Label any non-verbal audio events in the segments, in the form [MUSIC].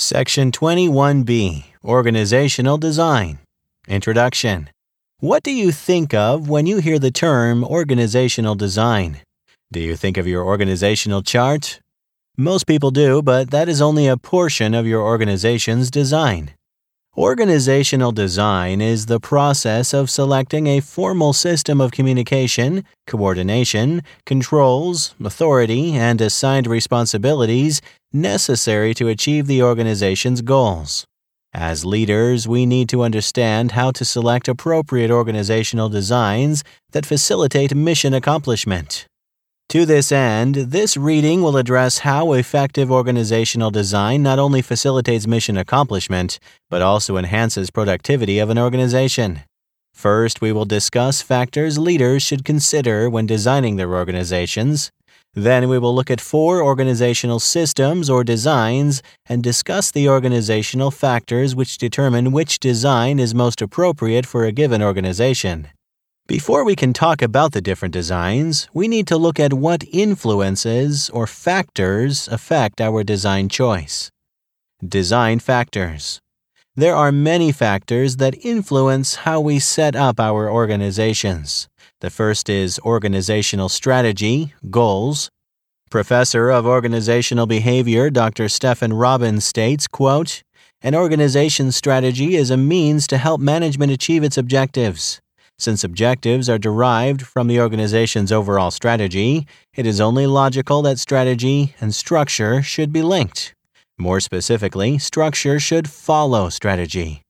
Section 21B Organizational Design Introduction What do you think of when you hear the term organizational design? Do you think of your organizational chart? Most people do, but that is only a portion of your organization's design. Organizational design is the process of selecting a formal system of communication, coordination, controls, authority, and assigned responsibilities necessary to achieve the organization's goals. As leaders, we need to understand how to select appropriate organizational designs that facilitate mission accomplishment. To this end, this reading will address how effective organizational design not only facilitates mission accomplishment, but also enhances productivity of an organization. First, we will discuss factors leaders should consider when designing their organizations. Then, we will look at four organizational systems or designs and discuss the organizational factors which determine which design is most appropriate for a given organization. Before we can talk about the different designs, we need to look at what influences or factors affect our design choice. Design factors. There are many factors that influence how we set up our organizations. The first is organizational strategy, goals. Professor of Organizational Behavior Dr. Stephen Robbins states, quote, An organization strategy is a means to help management achieve its objectives. Since objectives are derived from the organization's overall strategy, it is only logical that strategy and structure should be linked. More specifically, structure should follow strategy.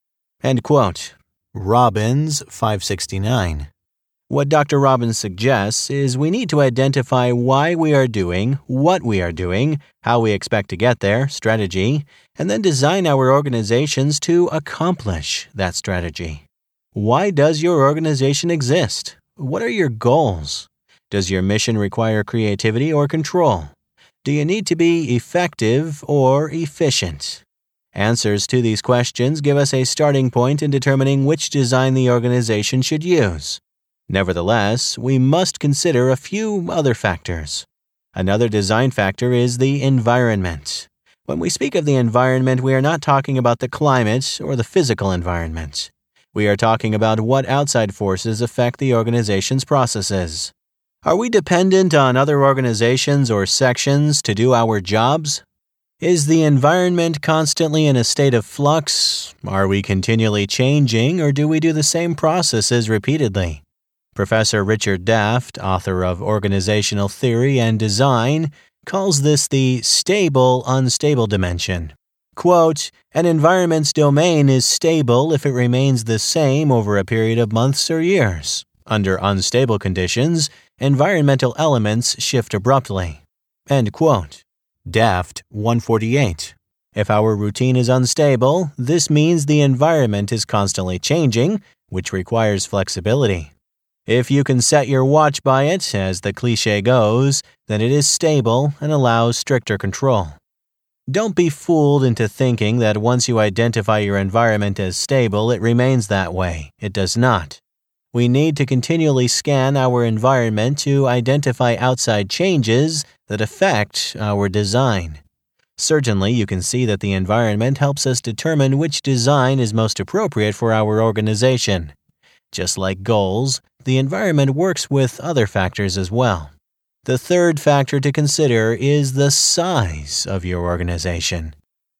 End quote. Robbins 569. What Dr. Robbins suggests is we need to identify why we are doing what we are doing, how we expect to get there, strategy, and then design our organizations to accomplish that strategy. Why does your organization exist? What are your goals? Does your mission require creativity or control? Do you need to be effective or efficient? Answers to these questions give us a starting point in determining which design the organization should use. Nevertheless, we must consider a few other factors. Another design factor is the environment. When we speak of the environment, we are not talking about the climate or the physical environment. We are talking about what outside forces affect the organization's processes. Are we dependent on other organizations or sections to do our jobs? Is the environment constantly in a state of flux? Are we continually changing, or do we do the same processes repeatedly? Professor Richard Daft, author of Organizational Theory and Design, calls this the stable unstable dimension. Quote, an environment's domain is stable if it remains the same over a period of months or years. Under unstable conditions, environmental elements shift abruptly. End quote. Daft 148. If our routine is unstable, this means the environment is constantly changing, which requires flexibility. If you can set your watch by it, as the cliche goes, then it is stable and allows stricter control. Don't be fooled into thinking that once you identify your environment as stable, it remains that way. It does not. We need to continually scan our environment to identify outside changes that affect our design. Certainly, you can see that the environment helps us determine which design is most appropriate for our organization. Just like goals, the environment works with other factors as well. The third factor to consider is the size of your organization.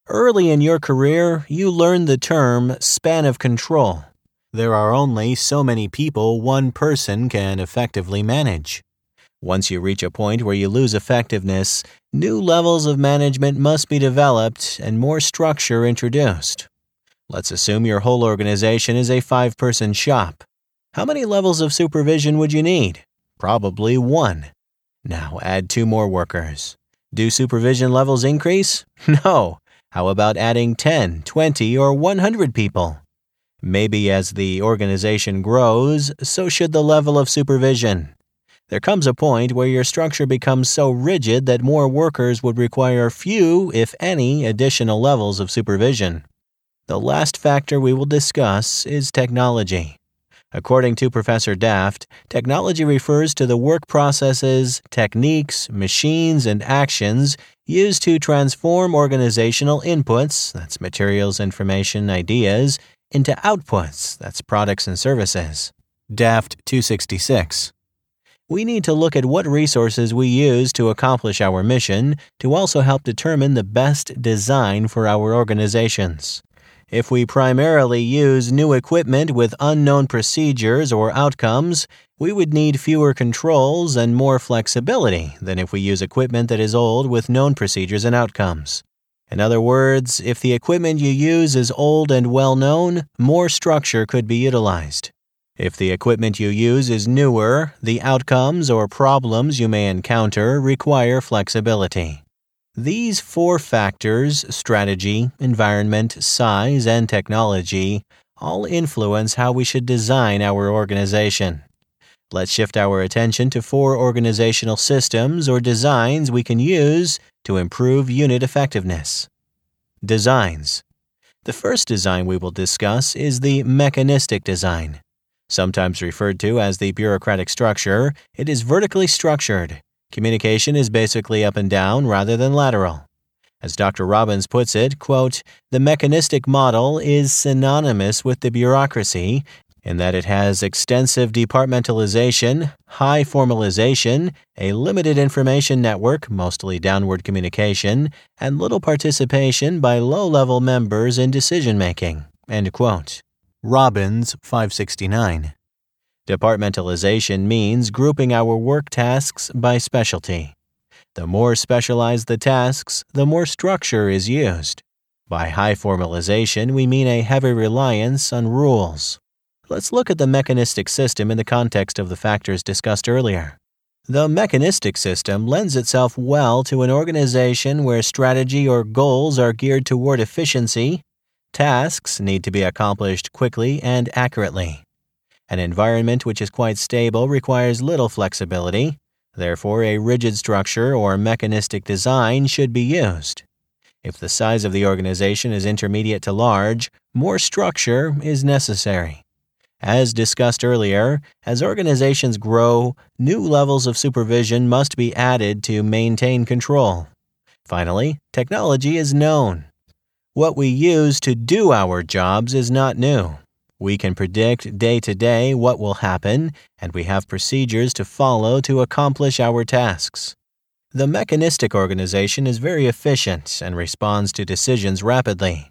Early in your career, you learn the term span of control. There are only so many people one person can effectively manage. Once you reach a point where you lose effectiveness, new levels of management must be developed and more structure introduced. Let's assume your whole organization is a five person shop. How many levels of supervision would you need? Probably one. Now add two more workers. Do supervision levels increase? [LAUGHS] No. How about adding 10, 20, or 100 people? Maybe as the organization grows, so should the level of supervision. There comes a point where your structure becomes so rigid that more workers would require few, if any, additional levels of supervision. The last factor we will discuss is technology. According to Professor Daft, technology refers to the work processes, techniques, machines, and actions used to transform organizational inputs, that's materials, information, ideas, into outputs, that's products and services. Daft 266. We need to look at what resources we use to accomplish our mission to also help determine the best design for our organizations. If we primarily use new equipment with unknown procedures or outcomes, we would need fewer controls and more flexibility than if we use equipment that is old with known procedures and outcomes. In other words, if the equipment you use is old and well known, more structure could be utilized. If the equipment you use is newer, the outcomes or problems you may encounter require flexibility. These four factors strategy, environment, size, and technology all influence how we should design our organization. Let's shift our attention to four organizational systems or designs we can use to improve unit effectiveness. Designs. The first design we will discuss is the mechanistic design. Sometimes referred to as the bureaucratic structure, it is vertically structured Communication is basically up and down rather than lateral. As Dr. Robbins puts it, quote, the mechanistic model is synonymous with the bureaucracy in that it has extensive departmentalization, high formalization, a limited information network, mostly downward communication, and little participation by low level members in decision making. End quote. Robbins 569. Departmentalization means grouping our work tasks by specialty. The more specialized the tasks, the more structure is used. By high formalization, we mean a heavy reliance on rules. Let's look at the mechanistic system in the context of the factors discussed earlier. The mechanistic system lends itself well to an organization where strategy or goals are geared toward efficiency, tasks need to be accomplished quickly and accurately. An environment which is quite stable requires little flexibility, therefore, a rigid structure or mechanistic design should be used. If the size of the organization is intermediate to large, more structure is necessary. As discussed earlier, as organizations grow, new levels of supervision must be added to maintain control. Finally, technology is known. What we use to do our jobs is not new. We can predict day to day what will happen, and we have procedures to follow to accomplish our tasks. The mechanistic organization is very efficient and responds to decisions rapidly.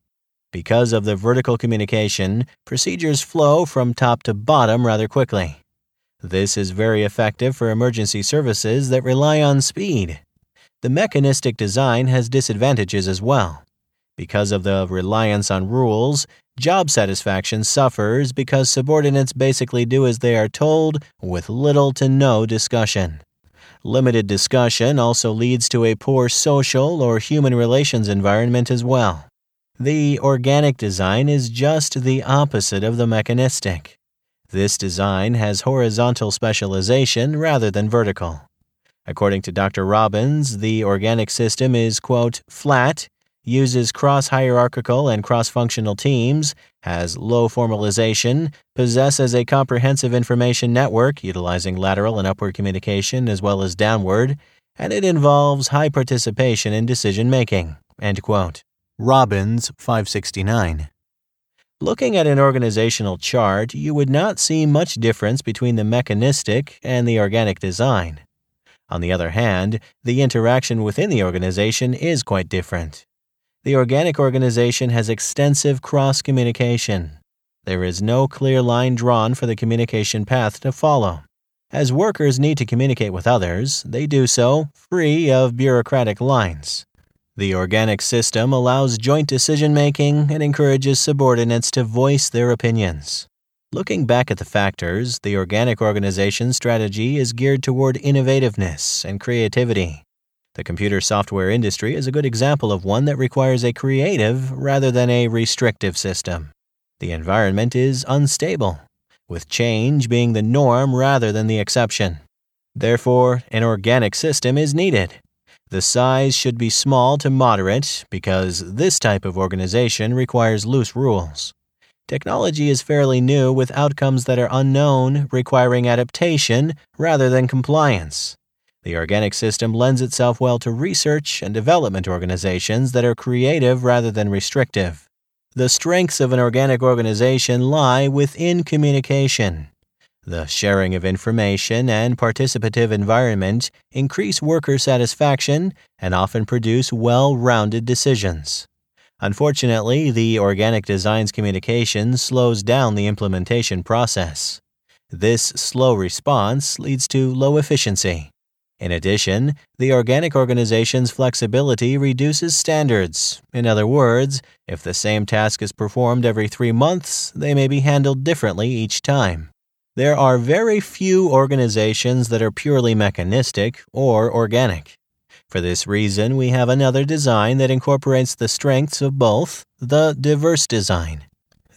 Because of the vertical communication, procedures flow from top to bottom rather quickly. This is very effective for emergency services that rely on speed. The mechanistic design has disadvantages as well. Because of the reliance on rules, job satisfaction suffers because subordinates basically do as they are told with little to no discussion. Limited discussion also leads to a poor social or human relations environment as well. The organic design is just the opposite of the mechanistic. This design has horizontal specialization rather than vertical. According to Dr. Robbins, the organic system is, quote, flat uses cross hierarchical and cross functional teams, has low formalization, possesses a comprehensive information network utilizing lateral and upward communication as well as downward, and it involves high participation in decision making. Robbins 569. Looking at an organizational chart, you would not see much difference between the mechanistic and the organic design. On the other hand, the interaction within the organization is quite different. The organic organization has extensive cross communication. There is no clear line drawn for the communication path to follow. As workers need to communicate with others, they do so free of bureaucratic lines. The organic system allows joint decision making and encourages subordinates to voice their opinions. Looking back at the factors, the organic organization strategy is geared toward innovativeness and creativity. The computer software industry is a good example of one that requires a creative rather than a restrictive system. The environment is unstable, with change being the norm rather than the exception. Therefore, an organic system is needed. The size should be small to moderate because this type of organization requires loose rules. Technology is fairly new with outcomes that are unknown, requiring adaptation rather than compliance. The organic system lends itself well to research and development organizations that are creative rather than restrictive. The strengths of an organic organization lie within communication. The sharing of information and participative environment increase worker satisfaction and often produce well rounded decisions. Unfortunately, the organic design's communication slows down the implementation process. This slow response leads to low efficiency. In addition, the organic organization's flexibility reduces standards. In other words, if the same task is performed every three months, they may be handled differently each time. There are very few organizations that are purely mechanistic or organic. For this reason, we have another design that incorporates the strengths of both, the diverse design.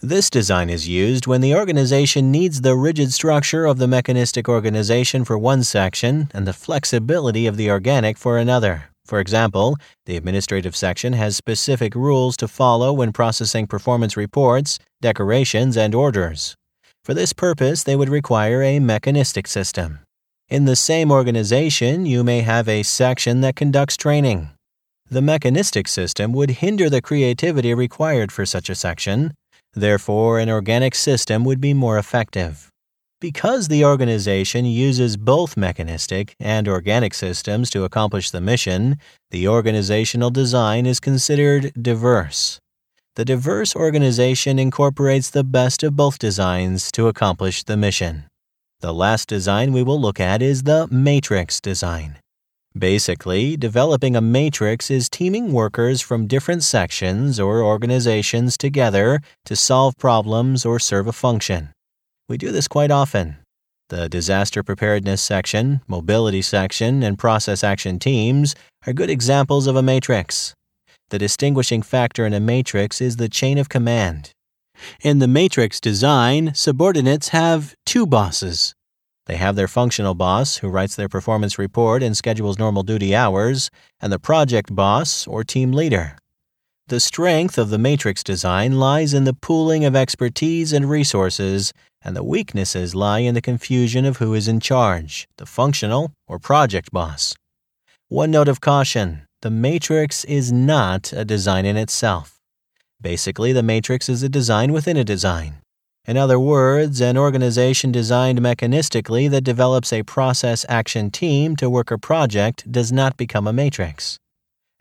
This design is used when the organization needs the rigid structure of the mechanistic organization for one section and the flexibility of the organic for another. For example, the administrative section has specific rules to follow when processing performance reports, decorations, and orders. For this purpose, they would require a mechanistic system. In the same organization, you may have a section that conducts training. The mechanistic system would hinder the creativity required for such a section. Therefore, an organic system would be more effective. Because the organization uses both mechanistic and organic systems to accomplish the mission, the organizational design is considered diverse. The diverse organization incorporates the best of both designs to accomplish the mission. The last design we will look at is the matrix design. Basically, developing a matrix is teaming workers from different sections or organizations together to solve problems or serve a function. We do this quite often. The disaster preparedness section, mobility section, and process action teams are good examples of a matrix. The distinguishing factor in a matrix is the chain of command. In the matrix design, subordinates have two bosses. They have their functional boss, who writes their performance report and schedules normal duty hours, and the project boss, or team leader. The strength of the matrix design lies in the pooling of expertise and resources, and the weaknesses lie in the confusion of who is in charge, the functional or project boss. One note of caution the matrix is not a design in itself. Basically, the matrix is a design within a design. In other words, an organization designed mechanistically that develops a process action team to work a project does not become a matrix.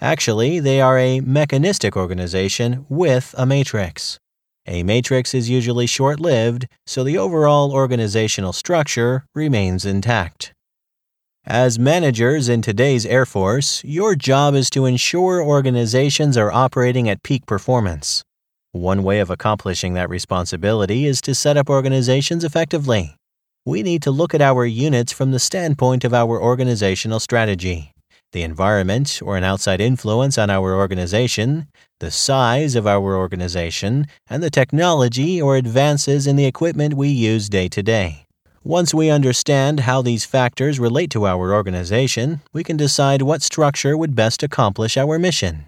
Actually, they are a mechanistic organization with a matrix. A matrix is usually short lived, so the overall organizational structure remains intact. As managers in today's Air Force, your job is to ensure organizations are operating at peak performance. One way of accomplishing that responsibility is to set up organizations effectively. We need to look at our units from the standpoint of our organizational strategy, the environment or an outside influence on our organization, the size of our organization, and the technology or advances in the equipment we use day to day. Once we understand how these factors relate to our organization, we can decide what structure would best accomplish our mission.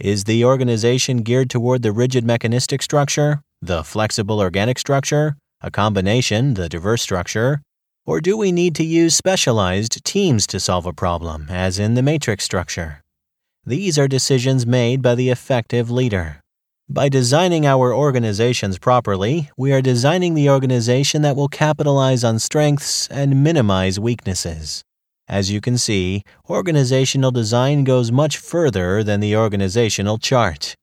Is the organization geared toward the rigid mechanistic structure, the flexible organic structure, a combination, the diverse structure, or do we need to use specialized teams to solve a problem, as in the matrix structure? These are decisions made by the effective leader. By designing our organizations properly, we are designing the organization that will capitalize on strengths and minimize weaknesses. As you can see, organizational design goes much further than the organizational chart.